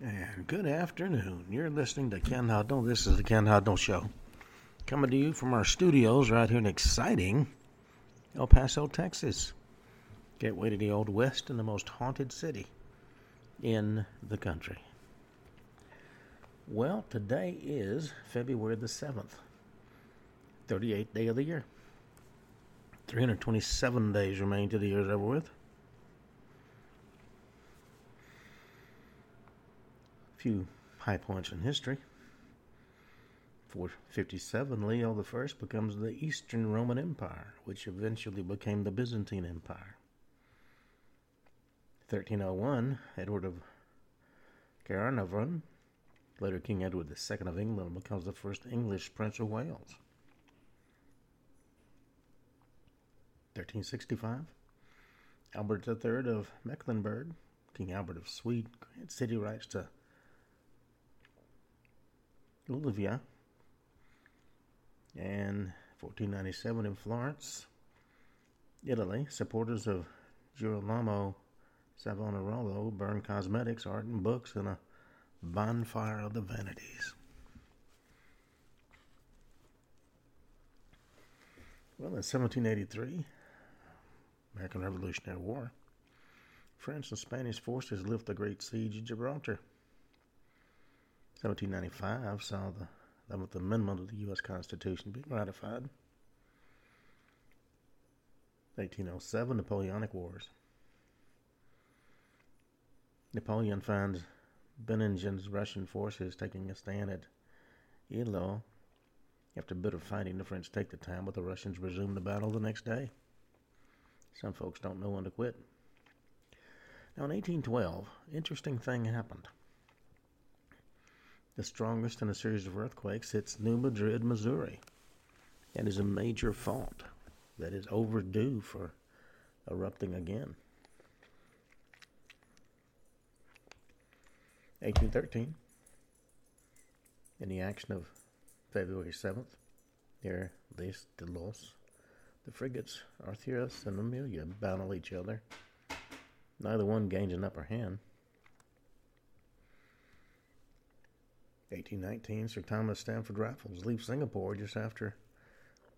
And good afternoon. You're listening to Ken Hudnall. This is the Ken Hudnall Show. Coming to you from our studios right here in exciting El Paso, Texas. Gateway to the Old West and the most haunted city in the country. Well, today is February the 7th, 38th day of the year. 327 days remain to the year's over with. Few high points in history. 457, Leo I becomes the Eastern Roman Empire, which eventually became the Byzantine Empire. 1301, Edward of Caernarvon, later King Edward II of England, becomes the first English Prince of Wales. 1365, Albert III of Mecklenburg, King Albert of Sweden, grants city rights to Olivia. And 1497 in Florence, Italy, supporters of Girolamo Savonarola burn cosmetics, art, and books in a bonfire of the vanities. Well, in 1783, American Revolutionary War, French and Spanish forces lift the Great Siege of Gibraltar. 1795 saw the 11th Amendment of the U.S. Constitution being ratified. 1807 Napoleonic Wars. Napoleon finds Bennigsen's Russian forces taking a stand at Eylau. After bitter fighting, the French take the town, but the Russians resume the battle the next day. Some folks don't know when to quit. Now, in 1812, interesting thing happened the strongest in a series of earthquakes, hits New Madrid, Missouri. and is a major fault that is overdue for erupting again. 1813, in the action of February 7th, near Les Delos, the frigates Arthurus and Amelia battle each other. Neither one gains an upper hand. 1819, Sir Thomas Stamford Raffles leaves Singapore just after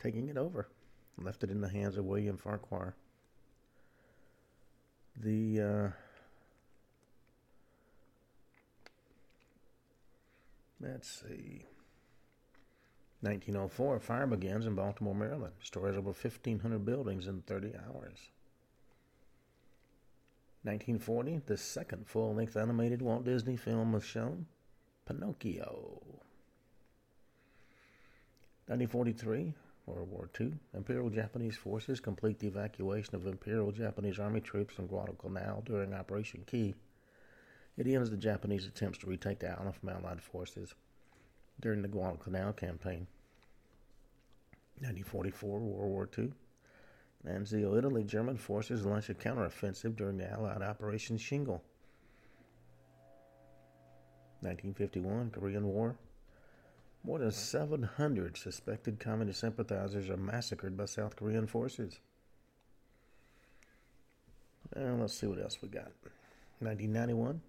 taking it over, left it in the hands of William Farquhar. The uh, let's see. 1904, fire begins in Baltimore, Maryland. Destroys over 1,500 buildings in 30 hours. 1940, the second full length animated Walt Disney film was shown. Pinocchio. 1943, World War II, Imperial Japanese forces complete the evacuation of Imperial Japanese Army troops from Guadalcanal during Operation Ke. It ends the Japanese attempts to retake the island from Allied forces during the Guadalcanal campaign. 1944, World War II. Lazio, Italy, German forces launch a counteroffensive during the Allied Operation Shingle. 1951 Korean War. More than 700 suspected communist sympathizers are massacred by South Korean forces. And let's see what else we got. 1991.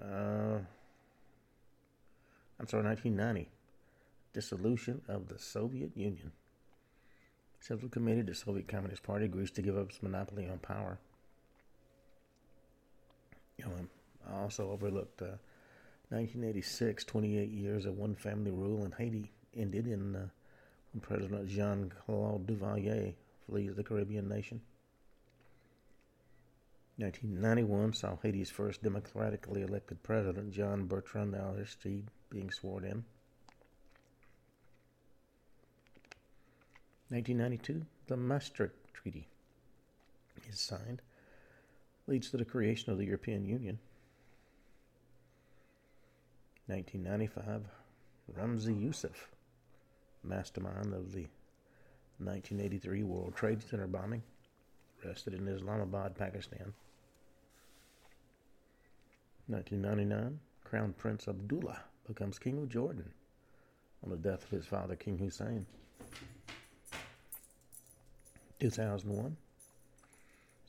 Uh, I'm sorry, 1990. Dissolution of the Soviet Union. Central Committee, the Soviet Communist Party, agrees to give up its monopoly on power. You know, I also overlooked uh, 1986, 28 years of one family rule in Haiti ended in uh, when President Jean Claude Duvalier flees the Caribbean nation. 1991 saw Haiti's first democratically elected president, John Bertrand Aristide, being sworn in. 1992, the Maastricht Treaty is signed, leads to the creation of the European Union. 1995, Ramzi Youssef, mastermind of the 1983 World Trade Center bombing, arrested in Islamabad, Pakistan. 1999, Crown Prince Abdullah becomes King of Jordan on the death of his father, King Hussein. 2001,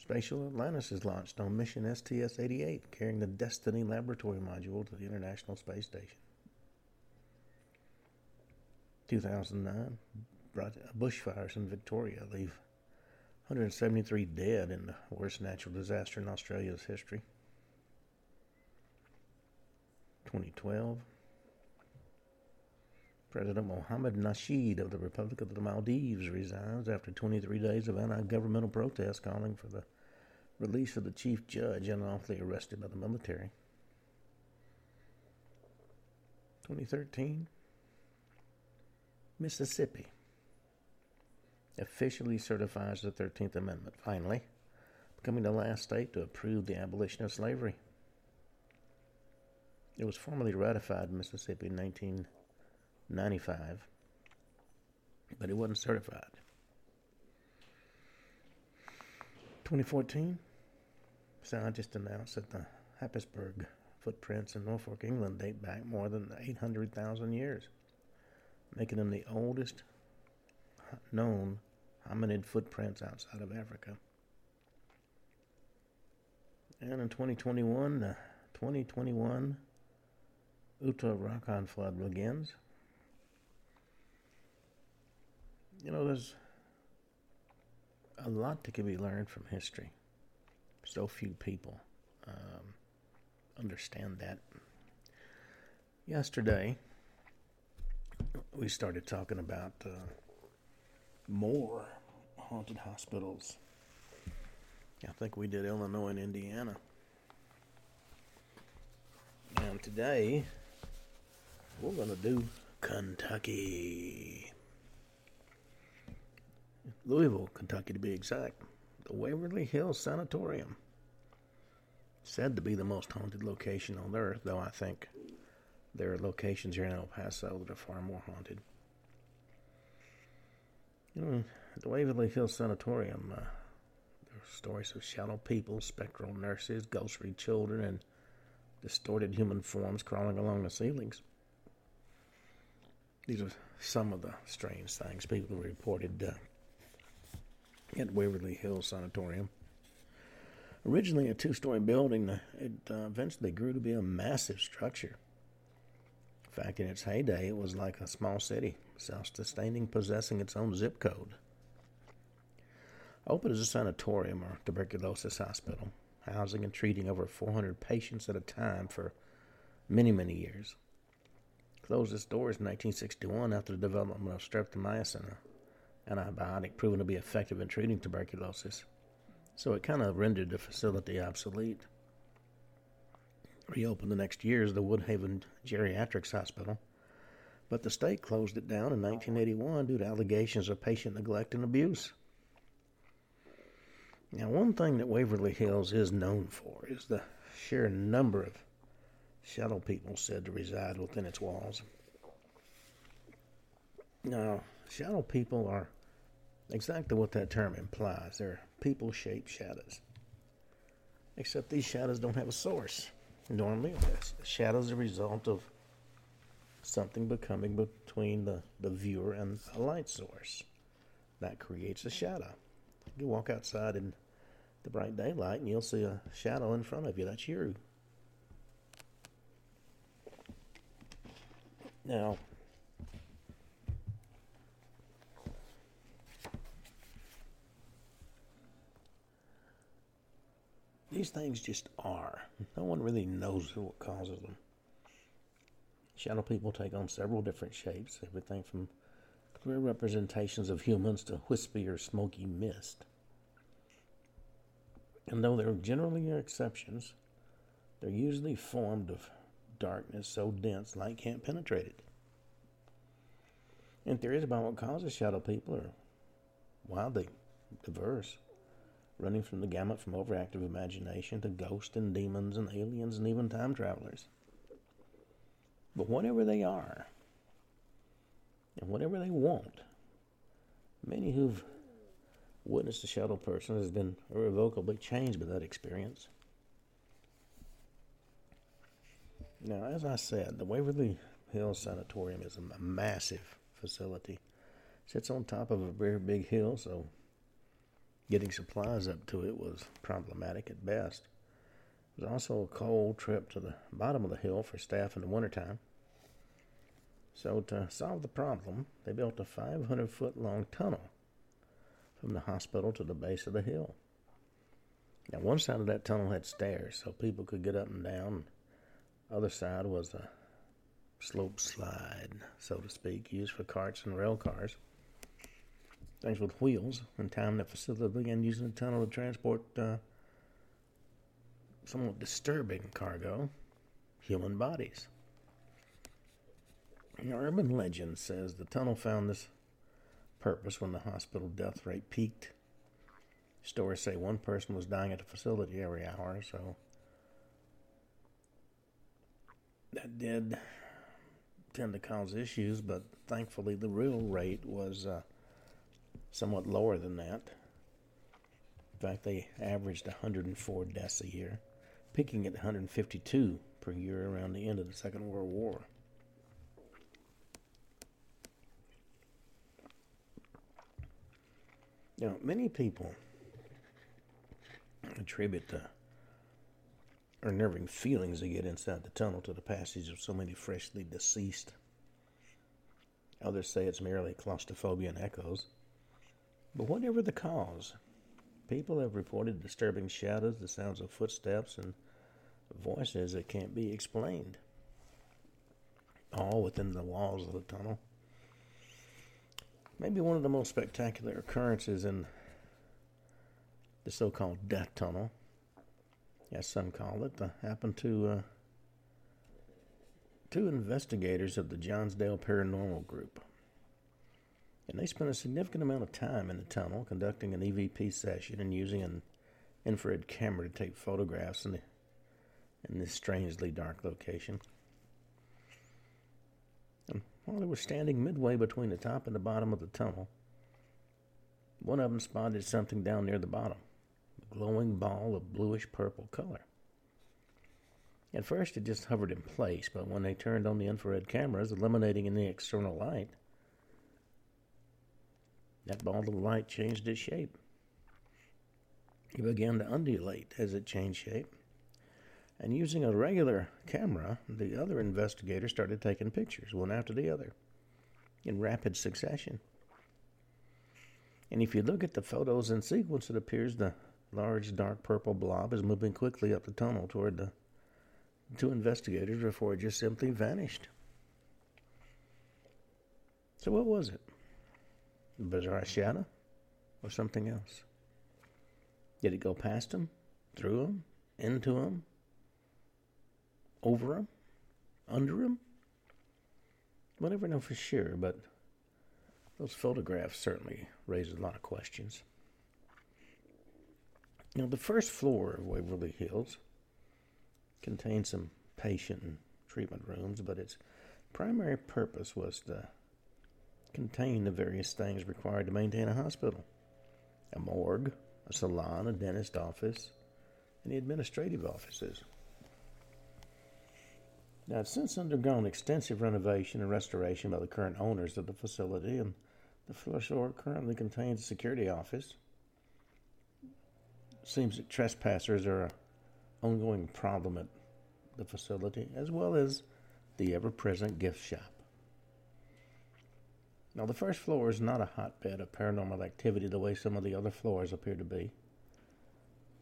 Space Shuttle Atlantis is launched on mission STS 88, carrying the Destiny Laboratory module to the International Space Station. 2009, brought bushfires in Victoria leave 173 dead in the worst natural disaster in Australia's history. 2012, President Mohammed Nasheed of the Republic of the Maldives resigns after 23 days of anti governmental protests calling for the release of the chief judge unlawfully arrested by the military. 2013, Mississippi officially certifies the 13th Amendment, finally, becoming the last state to approve the abolition of slavery. It was formally ratified in Mississippi in 1995, but it wasn't certified. 2014, scientists announced that the Happisburgh footprints in Norfolk, England date back more than 800,000 years, making them the oldest known hominid footprints outside of Africa. And in 2021, the uh, 2021 Uttarakhand flood begins. you know, there's a lot that can be learned from history. So few people um, understand that. Yesterday, we started talking about uh, more haunted hospitals. I think we did Illinois and Indiana. And today, we're going to do Kentucky. Louisville, Kentucky to be exact. The Waverly Hills Sanatorium. Said to be the most haunted location on earth, though I think there are locations here in El Paso that are far more haunted. You know, the Waverly Hills Sanatorium, uh, there are stories of shadow people, spectral nurses, ghostly children, and distorted human forms crawling along the ceilings. These are some of the strange things people reported uh, at Waverly Hills Sanatorium. Originally a two story building, it uh, eventually grew to be a massive structure. In fact, in its heyday, it was like a small city, self sustaining, possessing its own zip code. Open as a sanatorium or tuberculosis hospital, housing and treating over 400 patients at a time for many, many years. Closed its doors in 1961 after the development of streptomycin, antibiotic proven to be effective in treating tuberculosis, so it kind of rendered the facility obsolete. Reopened the next year as the Woodhaven Geriatrics Hospital, but the state closed it down in 1981 due to allegations of patient neglect and abuse. Now, one thing that Waverly Hills is known for is the sheer number of shadow people said to reside within its walls. Now, shadow people are exactly what that term implies. They're people shaped shadows. Except these shadows don't have a source. Normally, the shadow's are a result of something becoming between the, the viewer and a light source. That creates a shadow. You walk outside in the bright daylight and you'll see a shadow in front of you. That's you. Now, These things just are. No one really knows what causes them. Shadow people take on several different shapes, everything from clear representations of humans to wispy or smoky mist. And though there generally are exceptions, they're usually formed of darkness so dense light can't penetrate it. And theories about what causes shadow people are wildly diverse running from the gamut from overactive imagination to ghosts and demons and aliens and even time travelers. But whatever they are, and whatever they want, many who've witnessed a shadow person has been irrevocably changed by that experience. Now, as I said, the Waverly Hills Sanatorium is a massive facility. It sits on top of a very big hill, so Getting supplies up to it was problematic at best. It was also a cold trip to the bottom of the hill for staff in the wintertime. So, to solve the problem, they built a 500 foot long tunnel from the hospital to the base of the hill. Now, one side of that tunnel had stairs so people could get up and down. Other side was a slope slide, so to speak, used for carts and rail cars. Things with wheels. In time, the facility began using the tunnel to transport uh, somewhat disturbing cargo, human bodies. An urban legend says the tunnel found this purpose when the hospital death rate peaked. Stories say one person was dying at the facility every hour, so that did tend to cause issues, but thankfully the real rate was uh, somewhat lower than that. In fact, they averaged 104 deaths a year, peaking at 152 per year around the end of the Second World War. Now, many people attribute the unnerving feelings they get inside the tunnel to the passage of so many freshly deceased. Others say it's merely claustrophobia and echoes. But whatever the cause, people have reported disturbing shadows, the sounds of footsteps, and voices that can't be explained, all within the walls of the tunnel. Maybe one of the most spectacular occurrences in the so called death tunnel, as some call it, uh, happened to uh, two investigators of the Johnsdale Paranormal Group. And they spent a significant amount of time in the tunnel conducting an EVP session and using an infrared camera to take photographs in, the, in this strangely dark location. And While they were standing midway between the top and the bottom of the tunnel, one of them spotted something down near the bottom, a glowing ball of bluish purple color. At first, it just hovered in place, but when they turned on the infrared cameras, eliminating any external light, that ball of light changed its shape. It began to undulate as it changed shape. And using a regular camera, the other investigators started taking pictures, one after the other, in rapid succession. And if you look at the photos in sequence, it appears the large dark purple blob is moving quickly up the tunnel toward the two investigators before it just simply vanished. So, what was it? A bizarre shadow or something else? Did it go past him, through him, into him, over him, under him. We'll never know for sure, but those photographs certainly raise a lot of questions. Now, the first floor of Waverly Hills contains some patient and treatment rooms, but its primary purpose was to contain the various things required to maintain a hospital a morgue, a salon, a dentist office, and the administrative offices. Now, it's since undergone extensive renovation and restoration by the current owners of the facility, and the floor currently contains a security office. Seems that trespassers are an ongoing problem at the facility, as well as the ever present gift shop. Now, the first floor is not a hotbed of paranormal activity the way some of the other floors appear to be,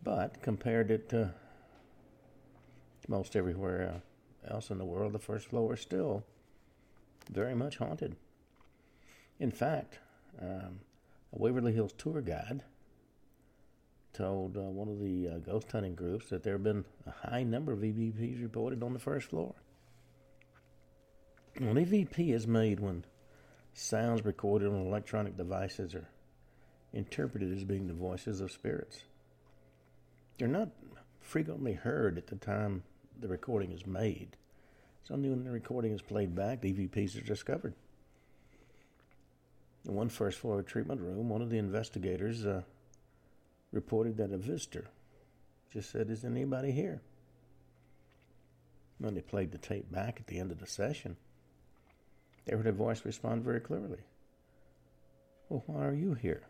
but compared it to most everywhere else in the world, the first floor is still very much haunted. In fact, um, a Waverly Hills tour guide told uh, one of the uh, ghost hunting groups that there have been a high number of EVPs reported on the first floor. An EVP is made when sounds recorded on electronic devices are interpreted as being the voices of spirits. They're not frequently heard at the time the recording is made. It's only when the recording is played back, the EVPs are discovered. In one first floor treatment room, one of the investigators uh, reported that a visitor just said, Is anybody here? When they played the tape back at the end of the session, they heard a voice respond very clearly Well, why are you here?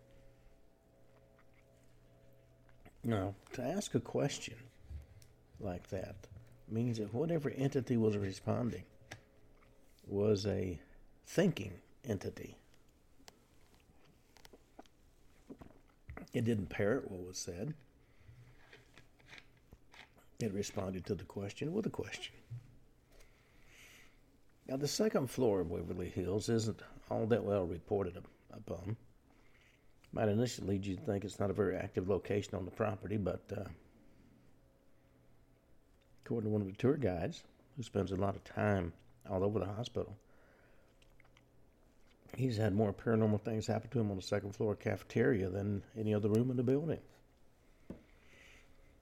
Now, to ask a question like that means that whatever entity was responding was a thinking entity. It didn't parrot what was said. It responded to the question with a question. Now, the second floor of Waverly Hills isn't all that well reported upon. Might initially lead you to think it's not a very active location on the property, but uh, according to one of the tour guides, who spends a lot of time all over the hospital, he's had more paranormal things happen to him on the second floor cafeteria than any other room in the building.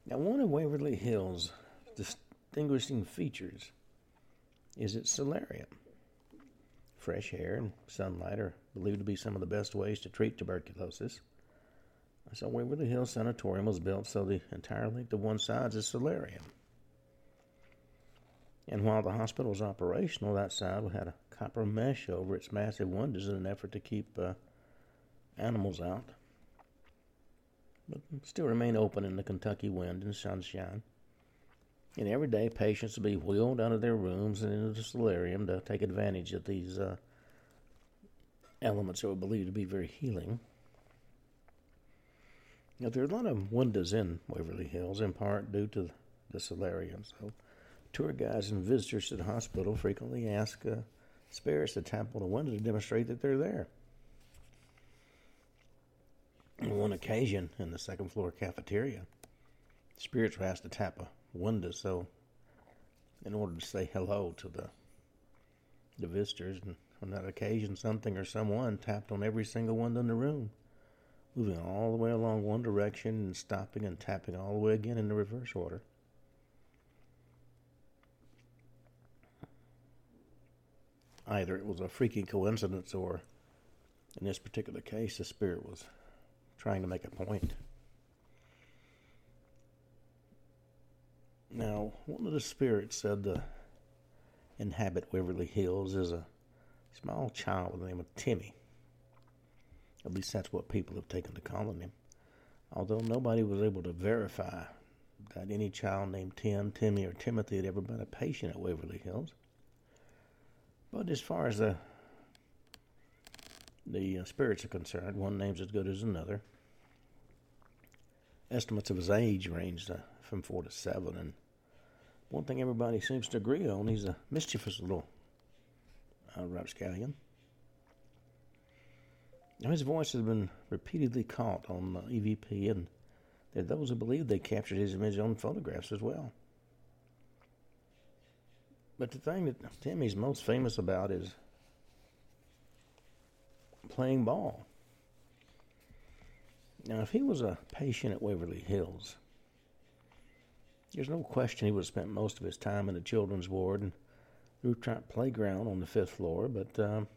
Now, one of Waverly Hills' distinguishing features is its solarium. Fresh air and sunlight are believed to be some of the best ways to treat tuberculosis. So, Waverly Hills Sanatorium was built so the entire length of one side is solarium. And while the hospital was operational, that side had a copper mesh over its massive windows in an effort to keep uh, animals out, but still remain open in the Kentucky wind and sunshine. And every day, patients would be wheeled out of their rooms and into the solarium to take advantage of these uh, elements that are believed to be very healing. Now, there are a lot of windows in Waverly Hills, in part due to the solarium. So, tour guides and visitors to the hospital frequently ask uh, spirits to tap on a window to demonstrate that they're there. On one occasion in the second floor cafeteria, spirits were asked to tap a window so in order to say hello to the the visitors and on that occasion something or someone tapped on every single window in the room moving all the way along one direction and stopping and tapping all the way again in the reverse order either it was a freaky coincidence or, in this particular case, the spirit was trying to make a point. Now, one of the spirits said to inhabit Waverly Hills is a small child with the name of Timmy. At least that's what people have taken to calling him. Although nobody was able to verify that any child named Tim, Timmy, or Timothy had ever been a patient at Waverly Hills. But as far as the the uh, spirits are concerned, one name's as good as another. Estimates of his age range uh, from four to seven, and one thing everybody seems to agree on, he's a mischievous little uh, rapscallion. Now, his voice has been repeatedly caught on EVP, and there are those who believe they captured his image on photographs as well. But the thing that Timmy's most famous about is playing ball. Now, if he was a patient at Waverly Hills, there's no question he would have spent most of his time in the children's ward and rooftop playground on the fifth floor. But um,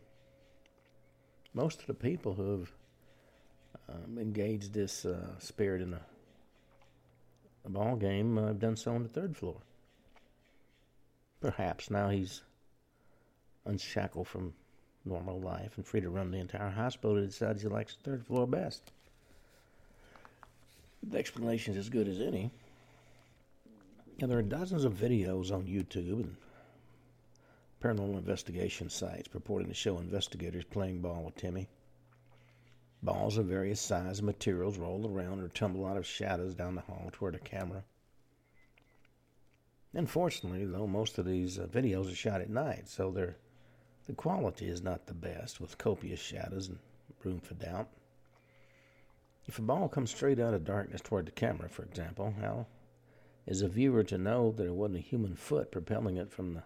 most of the people who have um, engaged this uh, spirit in a, a ball game uh, have done so on the third floor. Perhaps now he's unshackled from normal life and free to run the entire hospital, he decides he likes the third floor best. The explanation is as good as any. There are dozens of videos on YouTube and paranormal investigation sites purporting to show investigators playing ball with Timmy. Balls of various sizes and materials roll around or tumble out of shadows down the hall toward a camera. Unfortunately, though, most of these uh, videos are shot at night, so the quality is not the best, with copious shadows and room for doubt. If a ball comes straight out of darkness toward the camera, for example, how is a viewer to know that it wasn't a human foot propelling it from the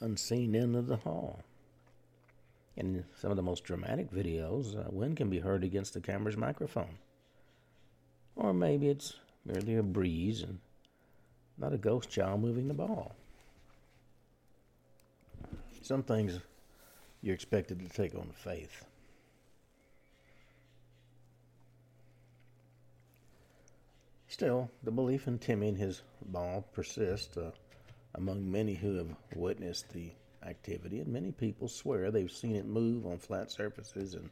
unseen end of the hall? In some of the most dramatic videos, uh, wind can be heard against the camera's microphone. Or maybe it's merely a breeze and not a ghost child moving the ball. Some things you're expected to take on faith. Still, the belief in Timmy and his ball persists uh, among many who have witnessed the activity, and many people swear they've seen it move on flat surfaces and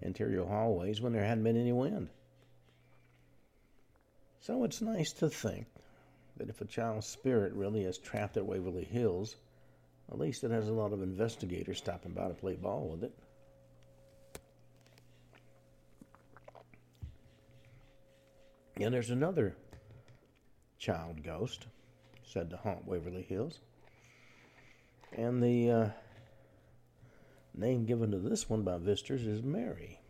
interior hallways when there hadn't been any wind. So it's nice to think that if a child's spirit really is trapped at Waverly Hills, at least it has a lot of investigators stopping by to play ball with it. And there's another child ghost said to haunt Waverly Hills. And the uh, name given to this one by visitors is Mary.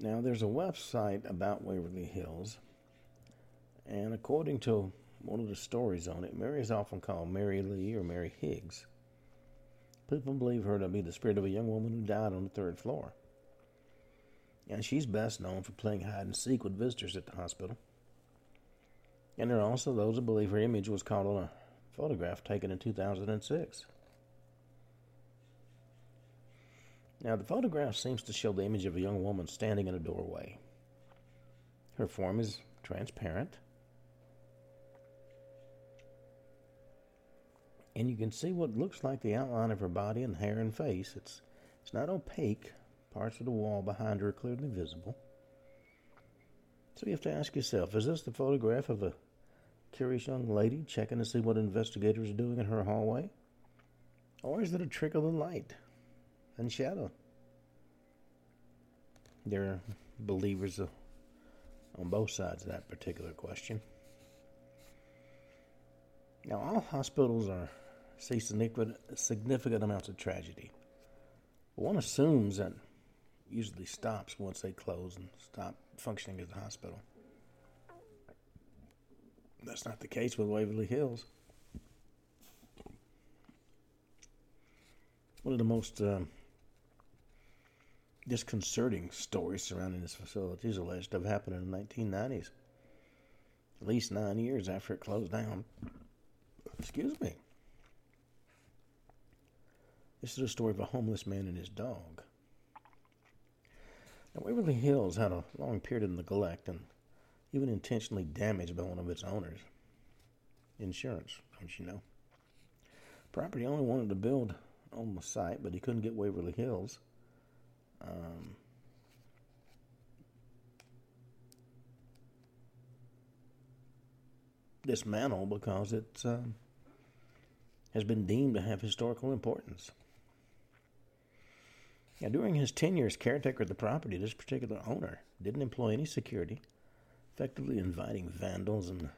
Now, there's a website about Waverly Hills, and according to one of the stories on it, Mary is often called Mary Lee or Mary Higgs. People believe her to be the spirit of a young woman who died on the third floor. And she's best known for playing hide and seek with visitors at the hospital. And there are also those who believe her image was caught on a photograph taken in 2006. Now, the photograph seems to show the image of a young woman standing in a doorway. Her form is transparent, and you can see what looks like the outline of her body and hair and face. It's it's not opaque. Parts of the wall behind her are clearly visible. So you have to ask yourself, is this the photograph of a curious young lady checking to see what investigators are doing in her hallway? Or is it a trick of the light? and shadow. There are believers on both sides of that particular question. Now, all hospitals are see significant, significant amounts of tragedy. One assumes that usually stops once they close and stop functioning as a hospital. That's not the case with Waverly Hills. One of the most um, disconcerting stories surrounding this facility is alleged to have happened in the 1990s, at least nine years after it closed down. Excuse me. This is a story of a homeless man and his dog. Now, Waverly Hills had a long period of neglect and even intentionally damaged by one of its owners. Insurance, don't you know? Property owner wanted to build on the site, but he couldn't get Waverly Hills um, dismantled because it uh, has been deemed to have historical importance. During his tenure as caretaker of the property, this particular owner didn't employ any security, effectively inviting vandals and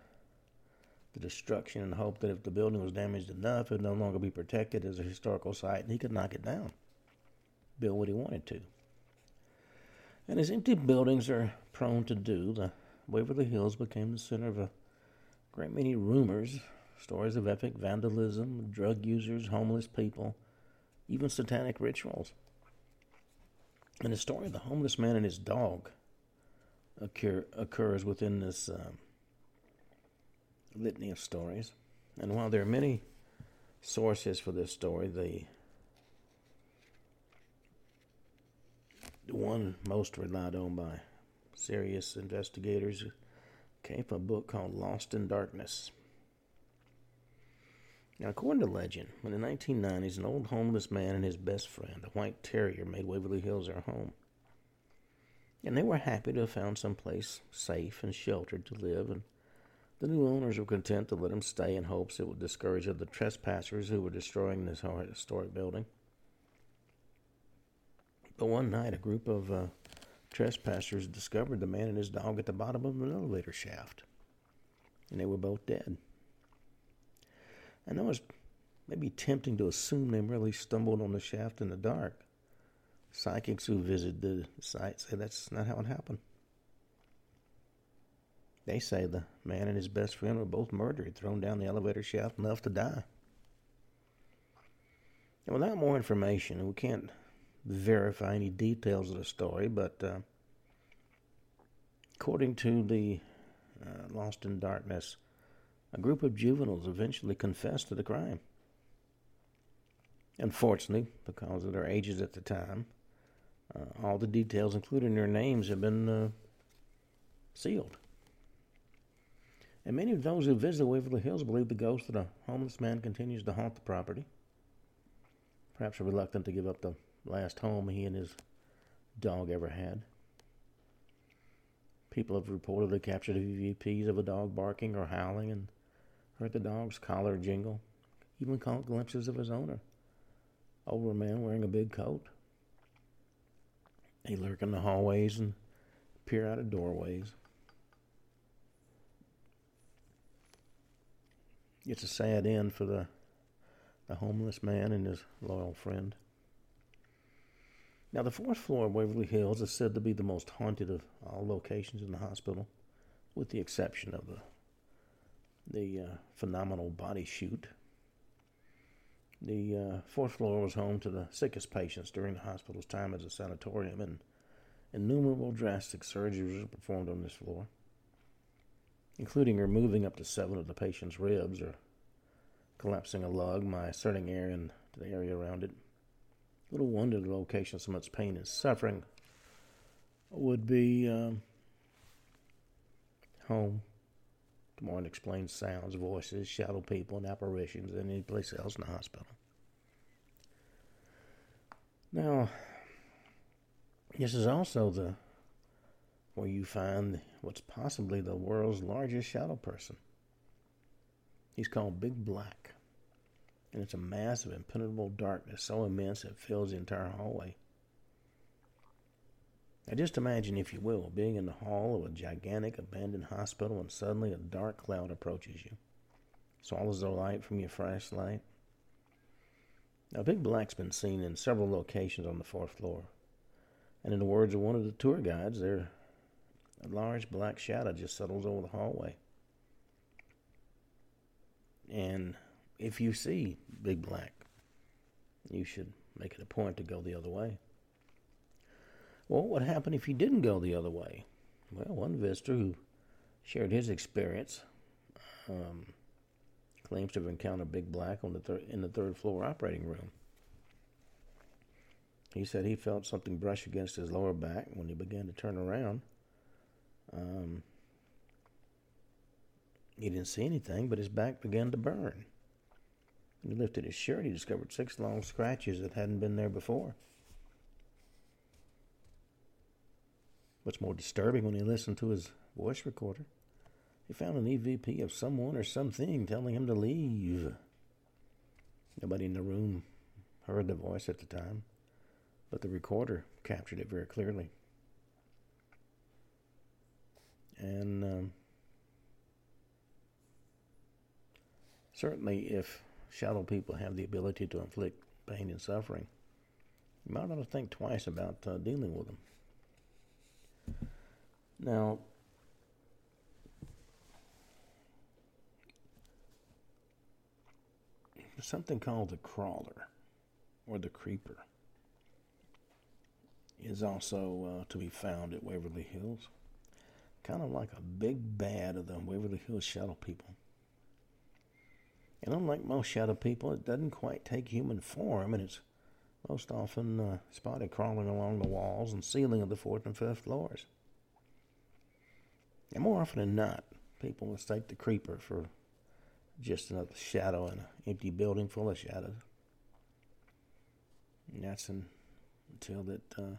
the destruction in the hope that if the building was damaged enough, it would no longer be protected as a historical site and he could knock it down, build what he wanted to. And as empty buildings are prone to do, the Waverly Hills became the center of a great many rumors, stories of epic vandalism, drug users, homeless people, even satanic rituals. And the story of the homeless man and his dog occur, occurs within this um, litany of stories. And while there are many sources for this story, the the one most relied on by serious investigators came from a book called Lost in Darkness. Now, according to legend, in the 1990s, an old homeless man and his best friend, a white terrier, made Waverly Hills their home. And they were happy to have found some place safe and sheltered to live, and the new owners were content to let him stay in hopes it would discourage other trespassers who were destroying this historic building. But one night, a group of uh, trespassers discovered the man and his dog at the bottom of an elevator shaft, and they were both dead. I know it's maybe tempting to assume they merely stumbled on the shaft in the dark. Psychics who visited the site say that's not how it happened. They say the man and his best friend were both murdered, thrown down the elevator shaft, and left to die. And without more information, we can't verify any details of the story, but uh, according to the uh, Lost in Darkness, a group of juveniles eventually confessed to the crime. Unfortunately, because of their ages at the time, uh, all the details, including their names, have been uh, sealed. And many of those who visit Waverly Hills believe the ghost of a homeless man continues to haunt the property. Perhaps reluctant to give up the last home he and his dog ever had. People have reportedly captured EVPs of a dog barking or howling and heard the dog's collar jingle, even caught glimpses of his owner, over a man wearing a big coat. They lurk in the hallways and peer out of doorways. It's a sad end for the the homeless man and his loyal friend. Now, the fourth floor of Waverly Hills is said to be the most haunted of all locations in the hospital, with the exception of the the uh, phenomenal body chute. The uh, fourth floor was home to the sickest patients during the hospital's time as a sanatorium, and innumerable drastic surgeries were performed on this floor, including removing up to seven of the patient's ribs or collapsing a lug by inserting air into the area around it. Little wonder the location of so much pain and suffering would be um, home to more unexplained sounds, voices, shadow people, and apparitions than any place else in the hospital. Now, this is also the where you find what's possibly the world's largest shadow person. He's called Big Black. And it's a mass of impenetrable darkness so immense it fills the entire hallway. Now just imagine, if you will, being in the hall of a gigantic abandoned hospital and suddenly a dark cloud approaches you, swallows the light from your flashlight. Now, Big Black's been seen in several locations on the fourth floor. And in the words of one of the tour guides, there a large black shadow just settles over the hallway. And if you see Big Black, you should make it a point to go the other way. Well, what would happen if you didn't go the other way? Well, one visitor who shared his experience um, claims to have encountered Big Black on the thir- in the third floor operating room. He said he felt something brush against his lower back when he began to turn around. Um, he didn't see anything, but his back began to burn. When he lifted his shirt, he discovered six long scratches that hadn't been there before. What's more disturbing when he listened to his voice recorder, he found an EVP of someone or something telling him to leave. Nobody in the room heard the voice at the time, but the recorder captured it very clearly. And um, Certainly, if shadow people have the ability to inflict pain and suffering, you might want to think twice about uh, dealing with them. Now, something called the crawler or the creeper is also uh, to be found at Waverly Hills. Kind of like a big bad of the Waverly Hills shadow people. And unlike most shadow people, it doesn't quite take human form, and it's most often uh, spotted crawling along the walls and ceiling of the fourth and fifth floors. And more often than not, people mistake the creeper for just another shadow in an empty building full of shadows. And that's until that, uh,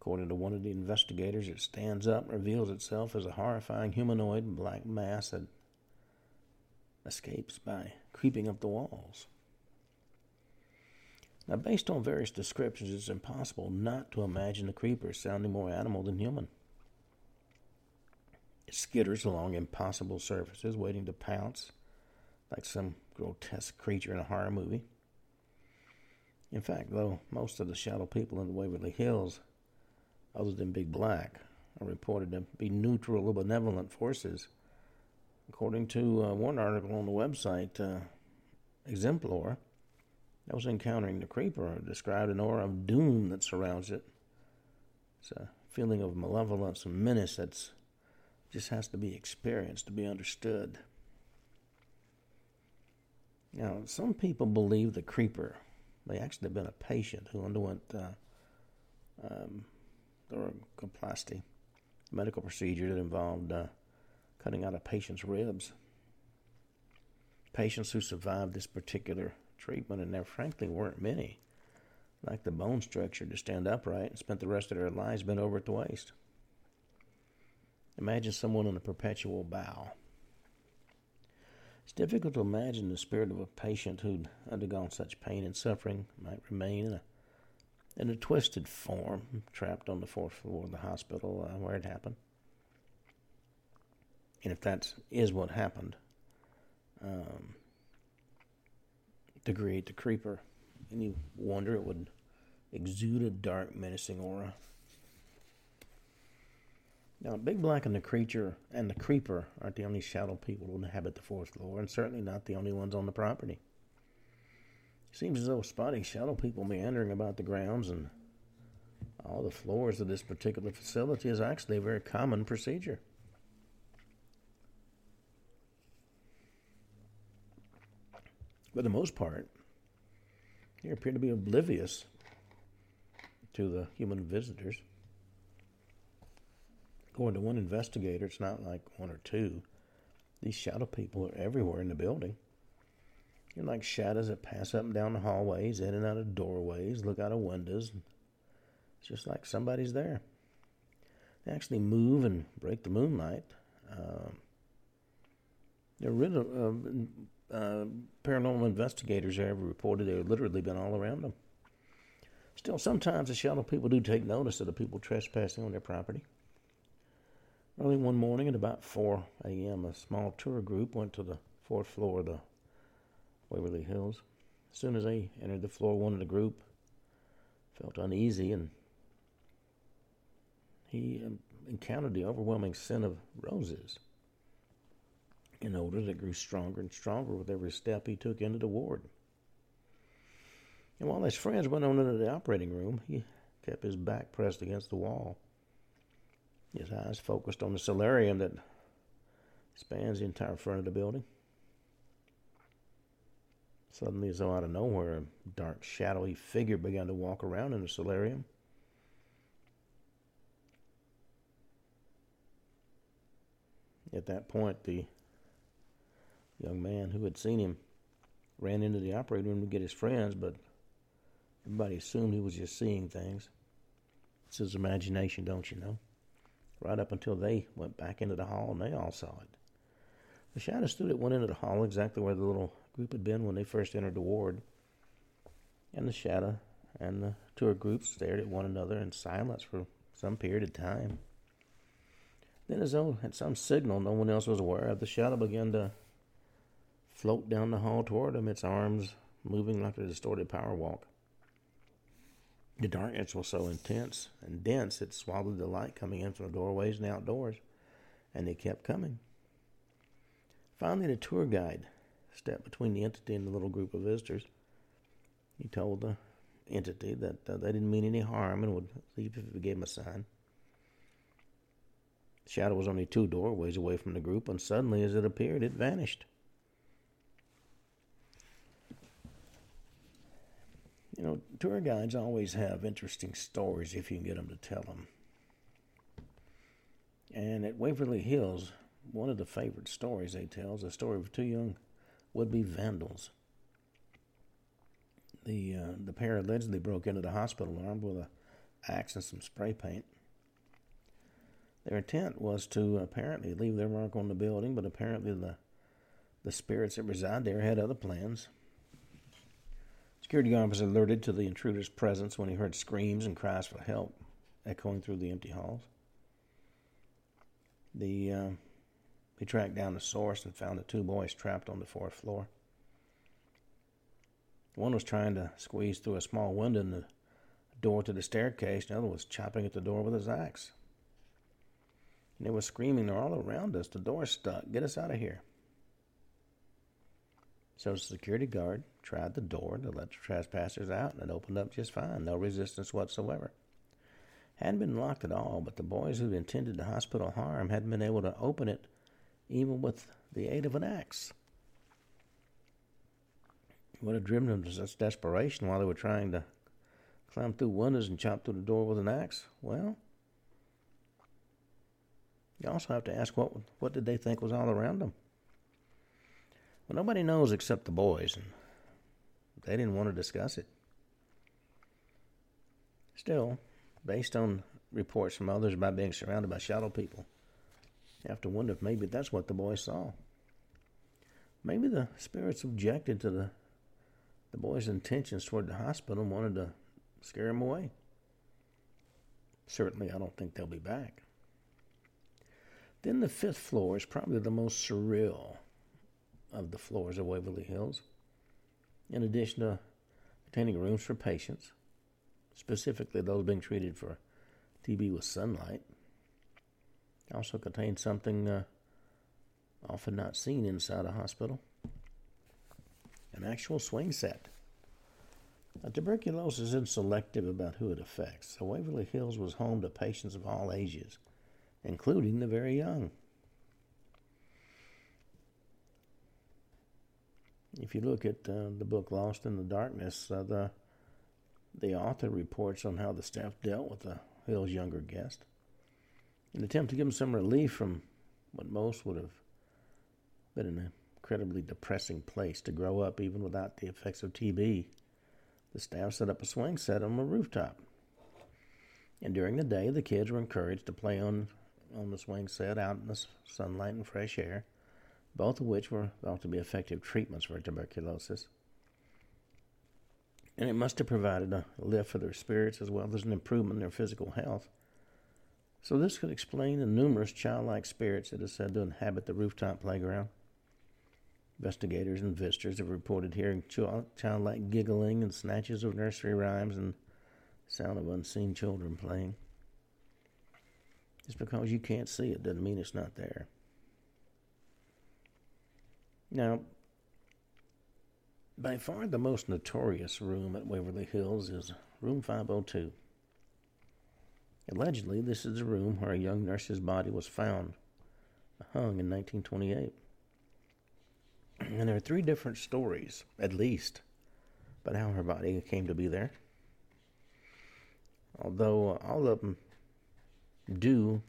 according to one of the investigators, it stands up and reveals itself as a horrifying humanoid black mass that escapes by creeping up the walls. Now, based on various descriptions, it's impossible not to imagine the creeper sounding more animal than human. It skitters along impossible surfaces, waiting to pounce like some grotesque creature in a horror movie. In fact, though, most of the shadow people in the Waverly Hills, other than Big Black, are reported to be neutral or benevolent forces According to uh, one article on the website, uh, Exemplar, that was encountering the creeper, described an aura of doom that surrounds it. It's a feeling of malevolence and menace that's just has to be experienced to be understood. Now, some people believe the creeper may actually have been a patient who underwent uh, um, thoracoplasty, medical procedure that involved uh, cutting out a patient's ribs. Patients who survived this particular treatment, and there frankly weren't many, lacked the bone structure to stand upright and spent the rest of their lives bent over at the waist. Imagine someone in a perpetual bow. It's difficult to imagine the spirit of a patient who'd undergone such pain and suffering might remain in a, in a twisted form, trapped on the fourth floor of the hospital uh, where it happened. And if that is what happened, um, to create the creeper, any wonder it would exude a dark, menacing aura. Now, Big Black and the creature and the creeper aren't the only shadow people who inhabit the forest floor, and certainly not the only ones on the property. Seems as though spotting shadow people meandering about the grounds and all the floors of this particular facility is actually a very common procedure. For the most part, they appear to be oblivious to the human visitors. According to one investigator, it's not like one or two. These shadow people are everywhere in the building. They're like shadows that pass up and down the hallways, in and out of doorways, look out of windows. It's just like somebody's there. They actually move and break the moonlight. Uh, they're rid of, uh, uh, paranormal investigators have reported they've literally been all around them. Still, sometimes the shadow people do take notice of the people trespassing on their property. Early one morning at about 4 a.m., a small tour group went to the fourth floor of the Waverly Hills. As soon as they entered the floor, one of the group felt uneasy and he um, encountered the overwhelming scent of roses, an odor that grew stronger and stronger with every step he took into the ward. And while his friends went on into the operating room, he kept his back pressed against the wall his eyes focused on the solarium that spans the entire front of the building. Suddenly, as though out of nowhere, a dark, shadowy figure began to walk around in the solarium. At that point, the young man who had seen him ran into the operating room to get his friends, but everybody assumed he was just seeing things. It's his imagination, don't you know? Right up until they went back into the hall and they all saw it. The shadow stood at one end of the hall, exactly where the little group had been when they first entered the ward. And the shadow and the tour group stared at one another in silence for some period of time. Then, as though at some signal no one else was aware of, the shadow began to float down the hall toward them, its arms moving like a distorted power walk. The darkness was so intense and dense it swallowed the light coming in from the doorways and outdoors, and it kept coming. Finally, the tour guide stepped between the entity and the little group of visitors. He told the entity that uh, they didn't mean any harm and would leave if it gave him a sign. The shadow was only two doorways away from the group, and suddenly, as it appeared, it vanished. You know, tour guides always have interesting stories if you can get them to tell them. And at Waverly Hills, one of the favorite stories they tell is a story of two young would-be vandals. The uh, the pair allegedly broke into the hospital armed with a axe and some spray paint. Their intent was to apparently leave their mark on the building, but apparently the the spirits that reside there had other plans. Security guard was alerted to the intruder's presence when he heard screams and cries for help echoing through the empty halls. The uh, he tracked down the source and found the two boys trapped on the fourth floor. One was trying to squeeze through a small window in the door to the staircase. And the other was chopping at the door with his axe. And they were screaming, They're all around us. The door's stuck. Get us out of here. So the security guard tried the door to let the trespassers out, and it opened up just fine, no resistance whatsoever. Hadn't been locked at all, but the boys who'd intended the hospital harm hadn't been able to open it even with the aid of an axe. What had driven them to such desperation while they were trying to climb through windows and chop through the door with an axe? Well, you also have to ask what what did they think was all around them? Well, nobody knows except the boys, and they didn't want to discuss it. Still, based on reports from others about being surrounded by shadow people, you have to wonder if maybe that's what the boys saw. Maybe the spirits objected to the the boy's intentions toward the hospital and wanted to scare him away. Certainly, I don't think they'll be back. Then the fifth floor is probably the most surreal of the floors of Waverly Hills. In addition to containing rooms for patients, specifically those being treated for TB with sunlight, also contains something uh, often not seen inside a hospital an actual swing set. Now, tuberculosis isn't selective about who it affects, so Waverly Hills was home to patients of all ages, including the very young. If you look at uh, the book Lost in the Darkness, uh, the the author reports on how the staff dealt with the Hill's younger guest. In an attempt to give him some relief from what most would have been an incredibly depressing place to grow up even without the effects of TB, the staff set up a swing set on the rooftop. And during the day, the kids were encouraged to play on, on the swing set out in the sunlight and fresh air, both of which were thought to be effective treatments for tuberculosis. And it must have provided a lift for their spirits as well as an improvement in their physical health. So, this could explain the numerous childlike spirits that are said to inhabit the rooftop playground. Investigators and visitors have reported hearing childlike giggling and snatches of nursery rhymes and sound of unseen children playing. Just because you can't see it doesn't mean it's not there. Now, by far the most notorious room at Waverly Hills is room 502. Allegedly, this is the room where a young nurse's body was found, hung in 1928. And there are three different stories, at least, about how her body came to be there. Although all of them do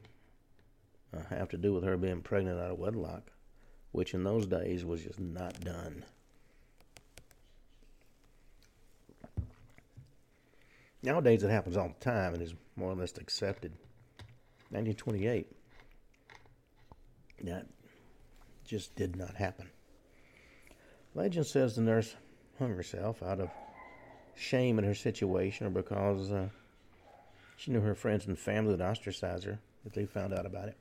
uh, have to do with her being pregnant out of wedlock, which in those days was just not done. Nowadays it happens all the time and is more or less accepted. 1928. That just did not happen. Legend says the nurse hung herself out of shame at her situation or because uh, she knew her friends and family would ostracize her if they found out about it.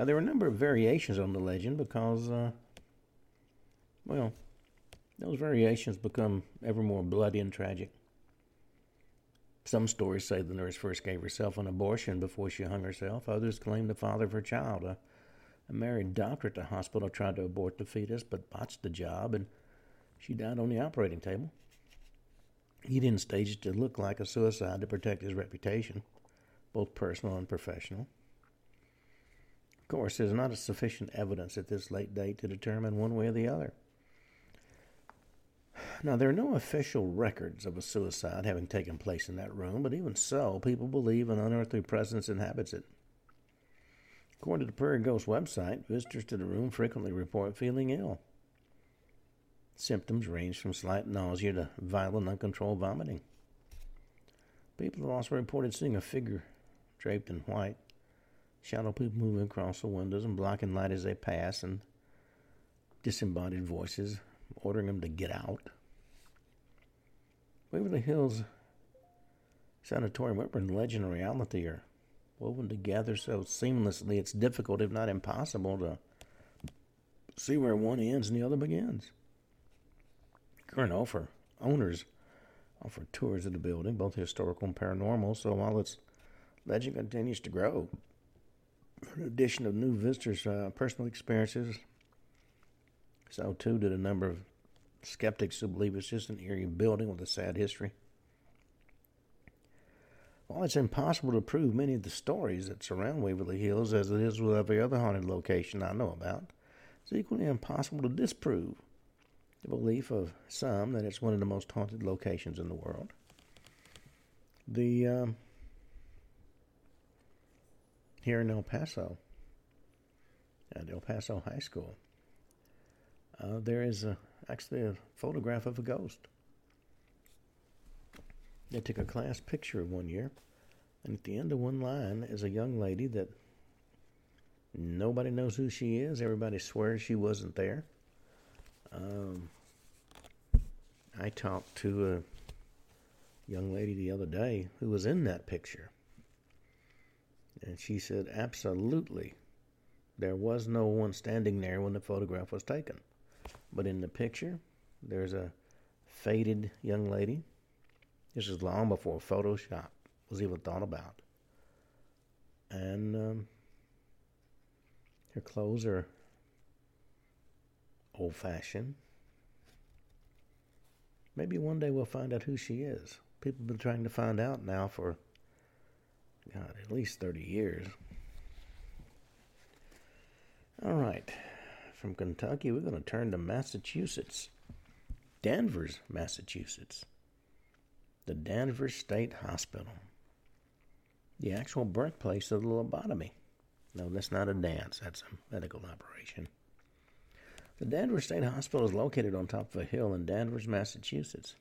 Now, there are a number of variations on the legend because, uh, well, those variations become ever more bloody and tragic. Some stories say the nurse first gave herself an abortion before she hung herself. Others claim the father of her child, a a married doctor at the hospital tried to abort the fetus but botched the job and she died on the operating table. He didn't stage it to look like a suicide to protect his reputation, both personal and professional. Of course, there's not sufficient evidence at this late date to determine one way or the other. Now, there are no official records of a suicide having taken place in that room, but even so, people believe an unearthly presence inhabits it. According to the Prairie Ghost website, visitors to the room frequently report feeling ill. Symptoms range from slight nausea to violent, uncontrolled vomiting. People have also reported seeing a figure draped in white, shadow people moving across the windows and blocking light as they pass, and disembodied voices ordering them to get out. Waverly Hills Sanatorium, in legend and reality, are woven together so seamlessly it's difficult, if not impossible, to see where one ends and the other begins. Current offer owners offer tours of the building, both historical and paranormal, so while its legend continues to grow, addition of new visitors' uh, personal experiences, so too did a number of skeptics who believe it's just an eerie building with a sad history. While it's impossible to prove many of the stories that surround Waverly Hills, as it is with every other haunted location I know about, it's equally impossible to disprove the belief of some that it's one of the most haunted locations in the world. The um, here in El Paso, at El Paso High School, uh, there is a, actually a photograph of a ghost. They took a class picture one year, and at the end of one line is a young lady that Nobody knows who she is. Everybody swears she wasn't there. Um, I talked to a young lady the other day who was in that picture. And she said, absolutely, there was no one standing there when the photograph was taken. But in the picture, there's a faded young lady. This is long before Photoshop was even thought about. And um, her clothes are old fashioned. Maybe one day we'll find out who she is. People have been trying to find out now for, God, at least 30 years. All right. From Kentucky, we're going to turn to Massachusetts. Danvers, Massachusetts. The Danvers State Hospital. The actual birthplace of the lobotomy. No, that's not a dance, that's a medical operation. The Danvers State Hospital is located on top of a hill in Danvers, Massachusetts.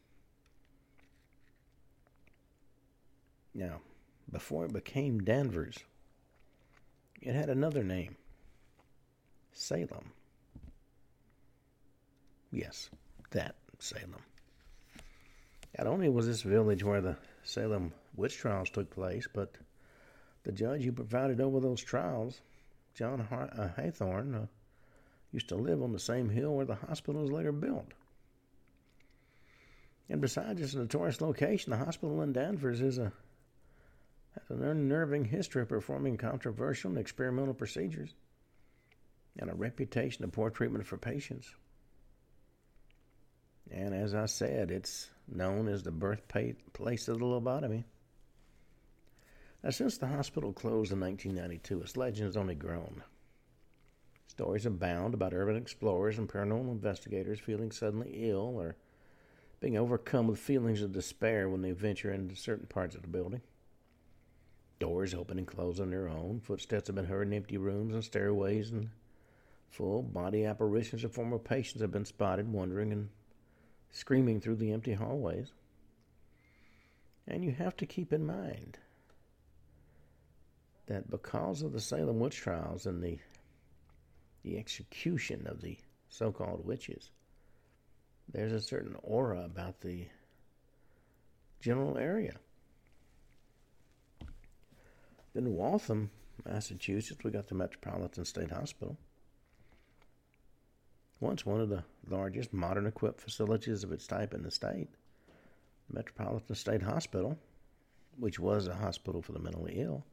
Now, before it became Danvers, it had another name Salem. Yes, that Salem. Not only was this village where the Salem witch trials took place, but the judge who presided over those trials, John Har- uh, Hathorne, uh, used to live on the same hill where the hospital was later built. And besides its notorious location, the hospital in Danvers is a has an unnerving history of performing controversial and experimental procedures and a reputation of poor treatment for patients. And as I said, it's known as the birthplace of the lobotomy. Now, since the hospital closed in 1992, its legend has only grown. Stories abound about urban explorers and paranormal investigators feeling suddenly ill or being overcome with feelings of despair when they venture into certain parts of the building. Doors open and close on their own. Footsteps have been heard in empty rooms and stairways, and full body apparitions of former patients have been spotted wandering and screaming through the empty hallways. And you have to keep in mind that because of the Salem witch trials and the the execution of the so-called witches, there's a certain aura about the general area. In Waltham, Massachusetts, we got the Metropolitan State Hospital. Once one of the largest modern equipped facilities of its type in the state, The Metropolitan State Hospital, which was a hospital for the mentally ill,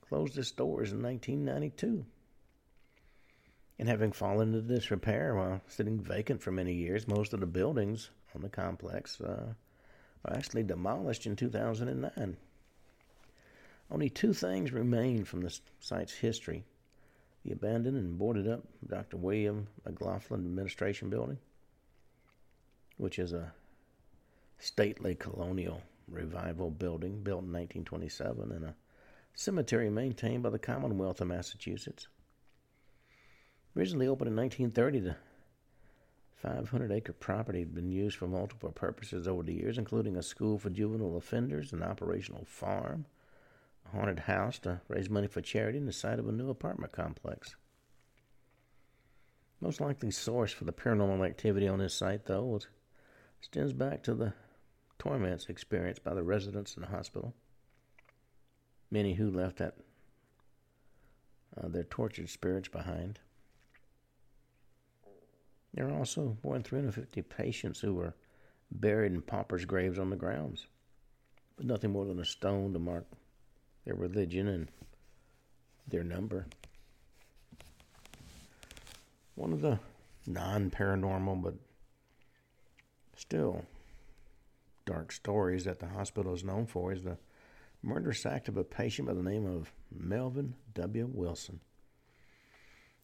closed its doors in 1992. And having fallen into disrepair while sitting vacant for many years, most of the buildings on the complex uh, were actually demolished in 2009. Only two things remain from the site's history the abandoned and boarded up Dr. William McLaughlin Administration Building, which is a stately colonial revival building built in 1927 and a cemetery maintained by the Commonwealth of Massachusetts. Originally opened in 1930, the 500 acre property had been used for multiple purposes over the years, including a school for juvenile offenders, an operational farm, haunted house to raise money for charity in the site of a new apartment complex. Most likely source for the paranormal activity on this site, though, stems back to the torments experienced by the residents in the hospital. Many who left that uh, their tortured spirits behind. There are also more than 350 patients who were buried in paupers' graves on the grounds, with nothing more than a stone to mark their religion and their number. One of the non paranormal but still dark stories that the hospital is known for is the murderous act of a patient by the name of Melvin W. Wilson.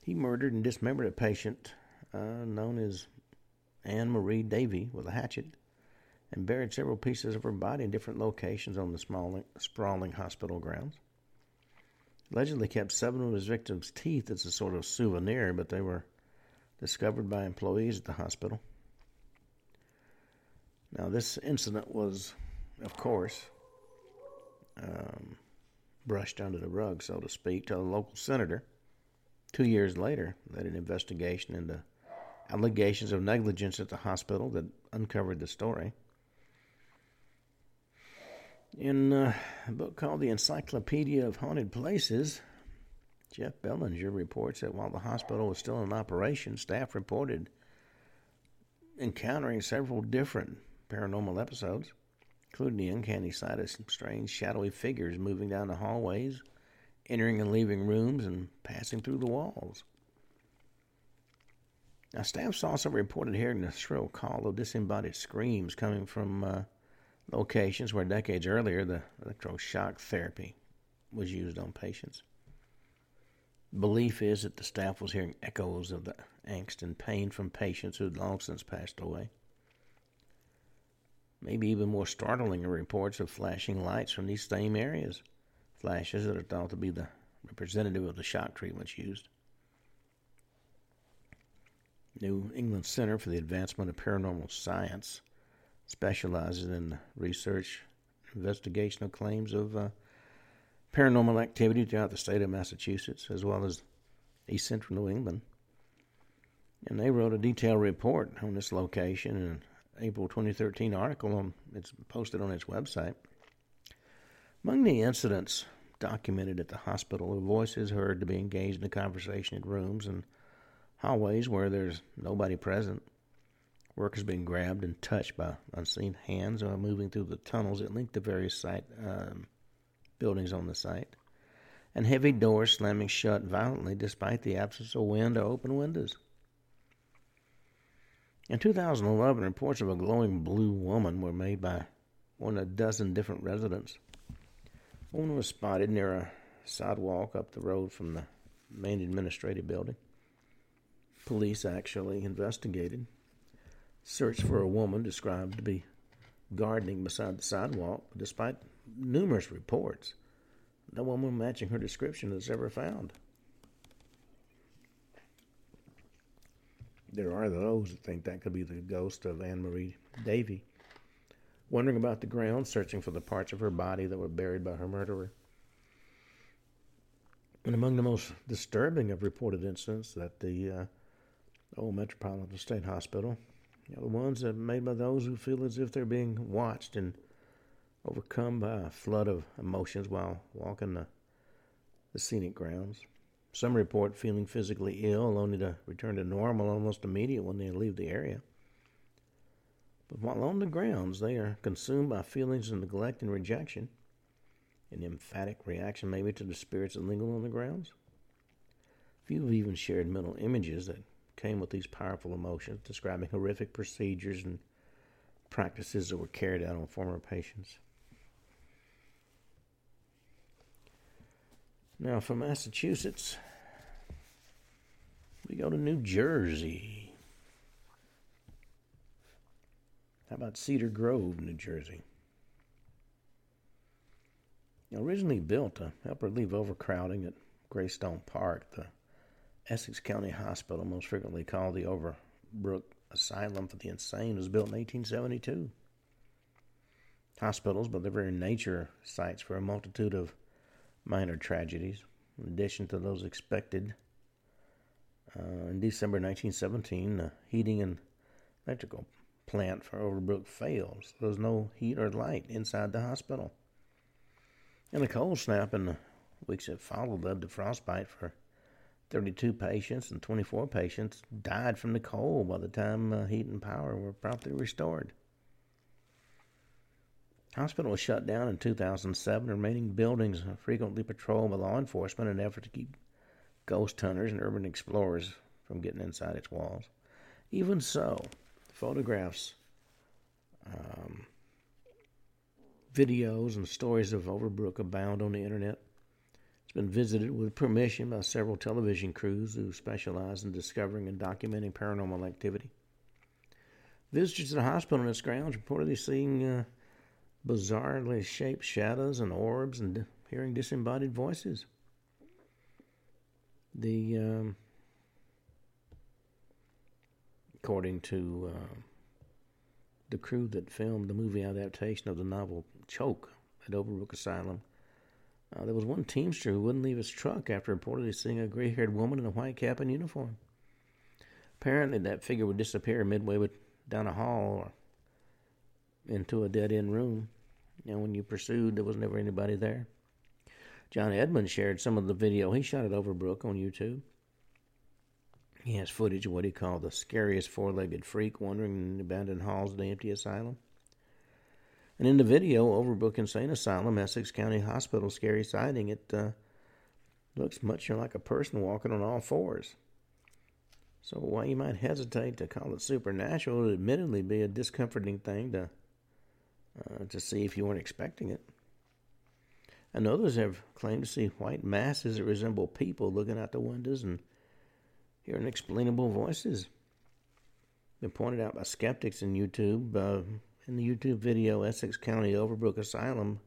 He murdered and dismembered a patient uh, known as Anne Marie Davee with a hatchet and buried several pieces of her body in different locations on the small, sprawling hospital grounds. Allegedly kept seven of his victims' teeth as a sort of souvenir, but they were discovered by employees at the hospital. Now, this incident was, of course, um, brushed under the rug, so to speak, to a local senator Two years later, led an investigation into allegations of negligence at the hospital that uncovered the story. In a book called The Encyclopedia of Haunted Places, Jeff Belanger reports that while the hospital was still in operation, staff reported encountering several different paranormal episodes, including the uncanny sight of some strange shadowy figures moving down the hallways, entering and leaving rooms, and passing through the walls. Now, staff some reported hearing a shrill call of disembodied screams coming from uh, locations where decades earlier the electroshock therapy was used on patients. Belief is that the staff was hearing echoes of the angst and pain from patients who had long since passed away. Maybe even more startling are reports of flashing lights from these same areas, flashes that are thought to be the representative of the shock treatments used. New England Center for the Advancement of Paranormal Science specializes in research investigation of claims of uh, paranormal activity throughout the state of Massachusetts as well as east central New England. And they wrote a detailed report on this location in an April 2013 article on it's posted on its website. Among the incidents documented at the hospital are voices heard to be engaged in a conversation in rooms and hallways where there's nobody present. Workers been grabbed and touched by unseen hands while moving through the tunnels that link the various site um, buildings on the site, and heavy doors slamming shut violently despite the absence of wind or open windows. In 2011, reports of a glowing blue woman were made by more than a dozen different residents. One was spotted near a sidewalk up the road from the main administrative building. Police actually investigated, searched for a woman described to be gardening beside the sidewalk, despite numerous reports. No woman matching her description is ever found. There are those that think that could be the ghost of Anne Marie Davee, wandering about the ground searching for the parts of her body that were buried by her murderer. And among the most disturbing of reported incidents that the uh, old Metropolitan State Hospital, you know, the ones that are made by those who feel as if they're being watched and overcome by a flood of emotions while walking the, the scenic grounds. Some report feeling physically ill, only to return to normal almost immediately when they leave the area. But while on the grounds, they are consumed by feelings of neglect and rejection, an emphatic reaction maybe to the spirits that linger on the grounds. Few have even shared mental images that came with these powerful emotions, describing horrific procedures and practices that were carried out on former patients. Now, from Massachusetts, we go to New Jersey. How about Cedar Grove, New Jersey? Originally built to help relieve overcrowding at Greystone Park, the Essex County Hospital, most frequently called the Overbrook Asylum for the Insane, was built in 1872. Hospitals, by their very nature, sites for a multitude of minor tragedies, in addition to those expected. Uh, in December 1917, the heating and electrical plant for Overbrook fails. There was no heat or light inside the hospital. And a cold snap in the weeks that followed led to frostbite for 32 patients, and 24 patients died from the cold by the time uh, heat and power were promptly restored. Hospital was shut down in 2007. Remaining buildings are frequently patrolled by law enforcement in an effort to keep ghost hunters and urban explorers from getting inside its walls. Even so, photographs, um, videos, and stories of Overbrook abound on the internet. It's been visited with permission by several television crews who specialize in discovering and documenting paranormal activity. Visitors to the hospital and its grounds reportedly seeing uh, bizarrely shaped shadows and orbs and hearing disembodied voices. The um, according to uh, the crew that filmed the movie adaptation of the novel Choke at Overbrook Asylum, Uh, there was one Teamster who wouldn't leave his truck after reportedly seeing a gray haired woman in a white cap and uniform. Apparently, that figure would disappear midway with, down a hall or into a dead end room. And when you pursued, there was never anybody there. John Edmonds shared some of the video he shot at Overbrook on YouTube. He has footage of what he called the scariest four legged freak wandering in abandoned halls of the empty asylum. And in the video, Overbrook Insane Asylum, Essex County Hospital, scary sighting, it uh, looks much like a person walking on all fours. So while you might hesitate to call it supernatural, it would admittedly be a discomforting thing to uh, to see if you weren't expecting it. And others have claimed to see white masses that resemble people looking out the windows and hear unexplainable voices. Been pointed out by skeptics in YouTube. Uh, in the YouTube video Essex County Overbrook Asylum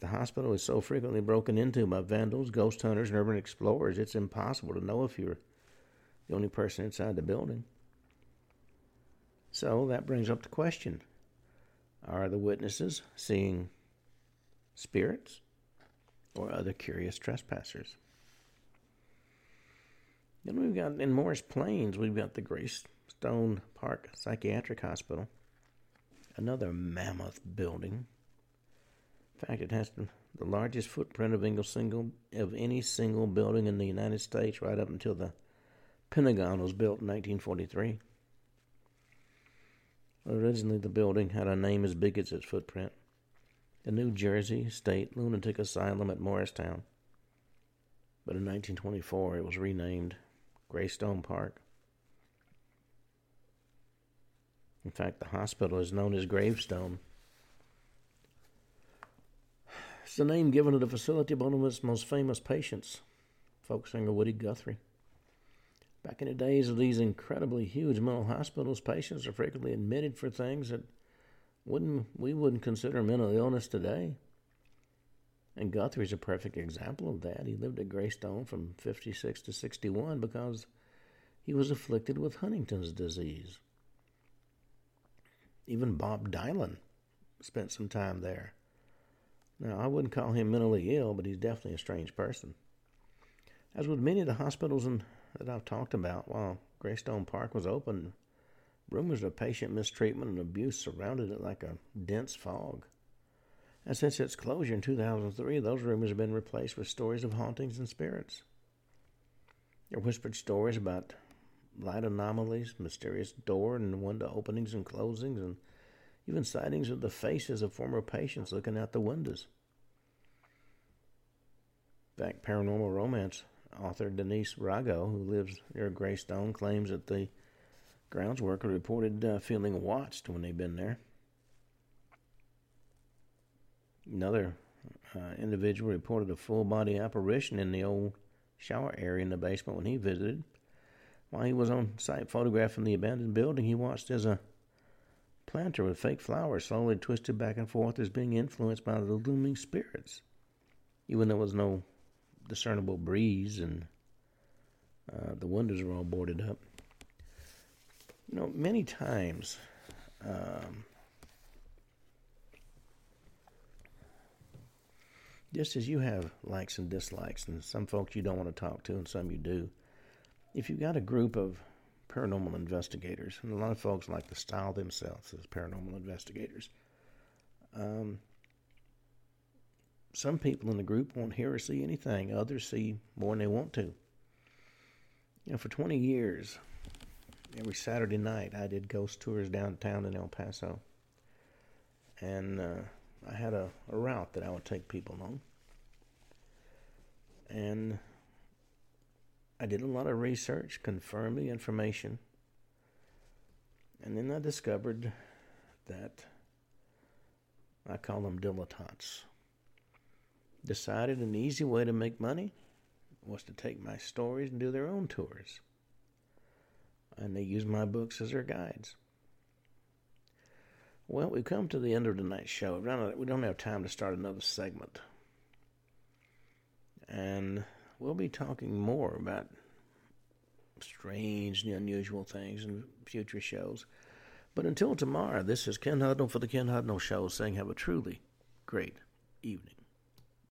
the hospital is so frequently broken into by vandals, ghost hunters, and urban explorers, it's impossible to know if you're the only person inside the building. So that brings up the question Are the witnesses seeing spirits or other curious trespassers? Then we've got in Morris Plains, we've got the Greystone Park Psychiatric Hospital another mammoth building. In fact, it has the largest footprint of any single of any single building in the United States, right up until the Pentagon was built in 1943. Originally, the building had a name as big as its footprint the New Jersey State Lunatic Asylum at Morristown. But in 1924, it was renamed Greystone Park. In fact, the hospital is known as Gravestone. It's the name given to the facility of one of its most famous patients, folk singer Woody Guthrie. Back in the days of these incredibly huge mental hospitals, patients are frequently admitted for things that wouldn't we wouldn't consider mental illness today. And Guthrie's a perfect example of that. He lived at Greystone from 56 to 61 because he was afflicted with Huntington's disease. Even Bob Dylan spent some time there. Now, I wouldn't call him mentally ill, but he's definitely a strange person. As with many of the hospitals in, that I've talked about while Greystone Park was open, rumors of patient mistreatment and abuse surrounded it like a dense fog. And since its closure in 2003, those rumors have been replaced with stories of hauntings and spirits. There whispered stories about light anomalies, mysterious door and window openings and closings, and even sightings of the faces of former patients looking out the windows. In fact, paranormal romance author Denise Rago, who lives near Greystone, claims that the grounds worker reported uh, feeling watched when they'd been there. Another uh, individual reported a full body apparition in the old shower area in the basement when he visited. While he was on site photographing the abandoned building, he watched as a planter with fake flowers slowly twisted back and forth as being influenced by the looming spirits. Even though there was no discernible breeze and uh, the windows were all boarded up. You know, many times, um, just as you have likes and dislikes, and some folks you don't want to talk to, and some you do, if you've got a group of paranormal investigators, and a lot of folks like to style themselves as paranormal investigators, um, some people in the group won't hear or see anything. Others see more than they want to. You know, for 20 years, every Saturday night, I did ghost tours downtown in El Paso. And uh, I had a, a route that I would take people on. And I did a lot of research, confirmed the information, and then I discovered that I call them dilettantes. Decided an easy way to make money was to take my stories and do their own tours. And they use my books as their guides. Well, we've come to the end of tonight's show. We don't have time to start another segment. And we'll be talking more about strange and unusual things in future shows. But until tomorrow, this is Ken Hudnall for the Ken Hudnall Show saying have a truly great evening.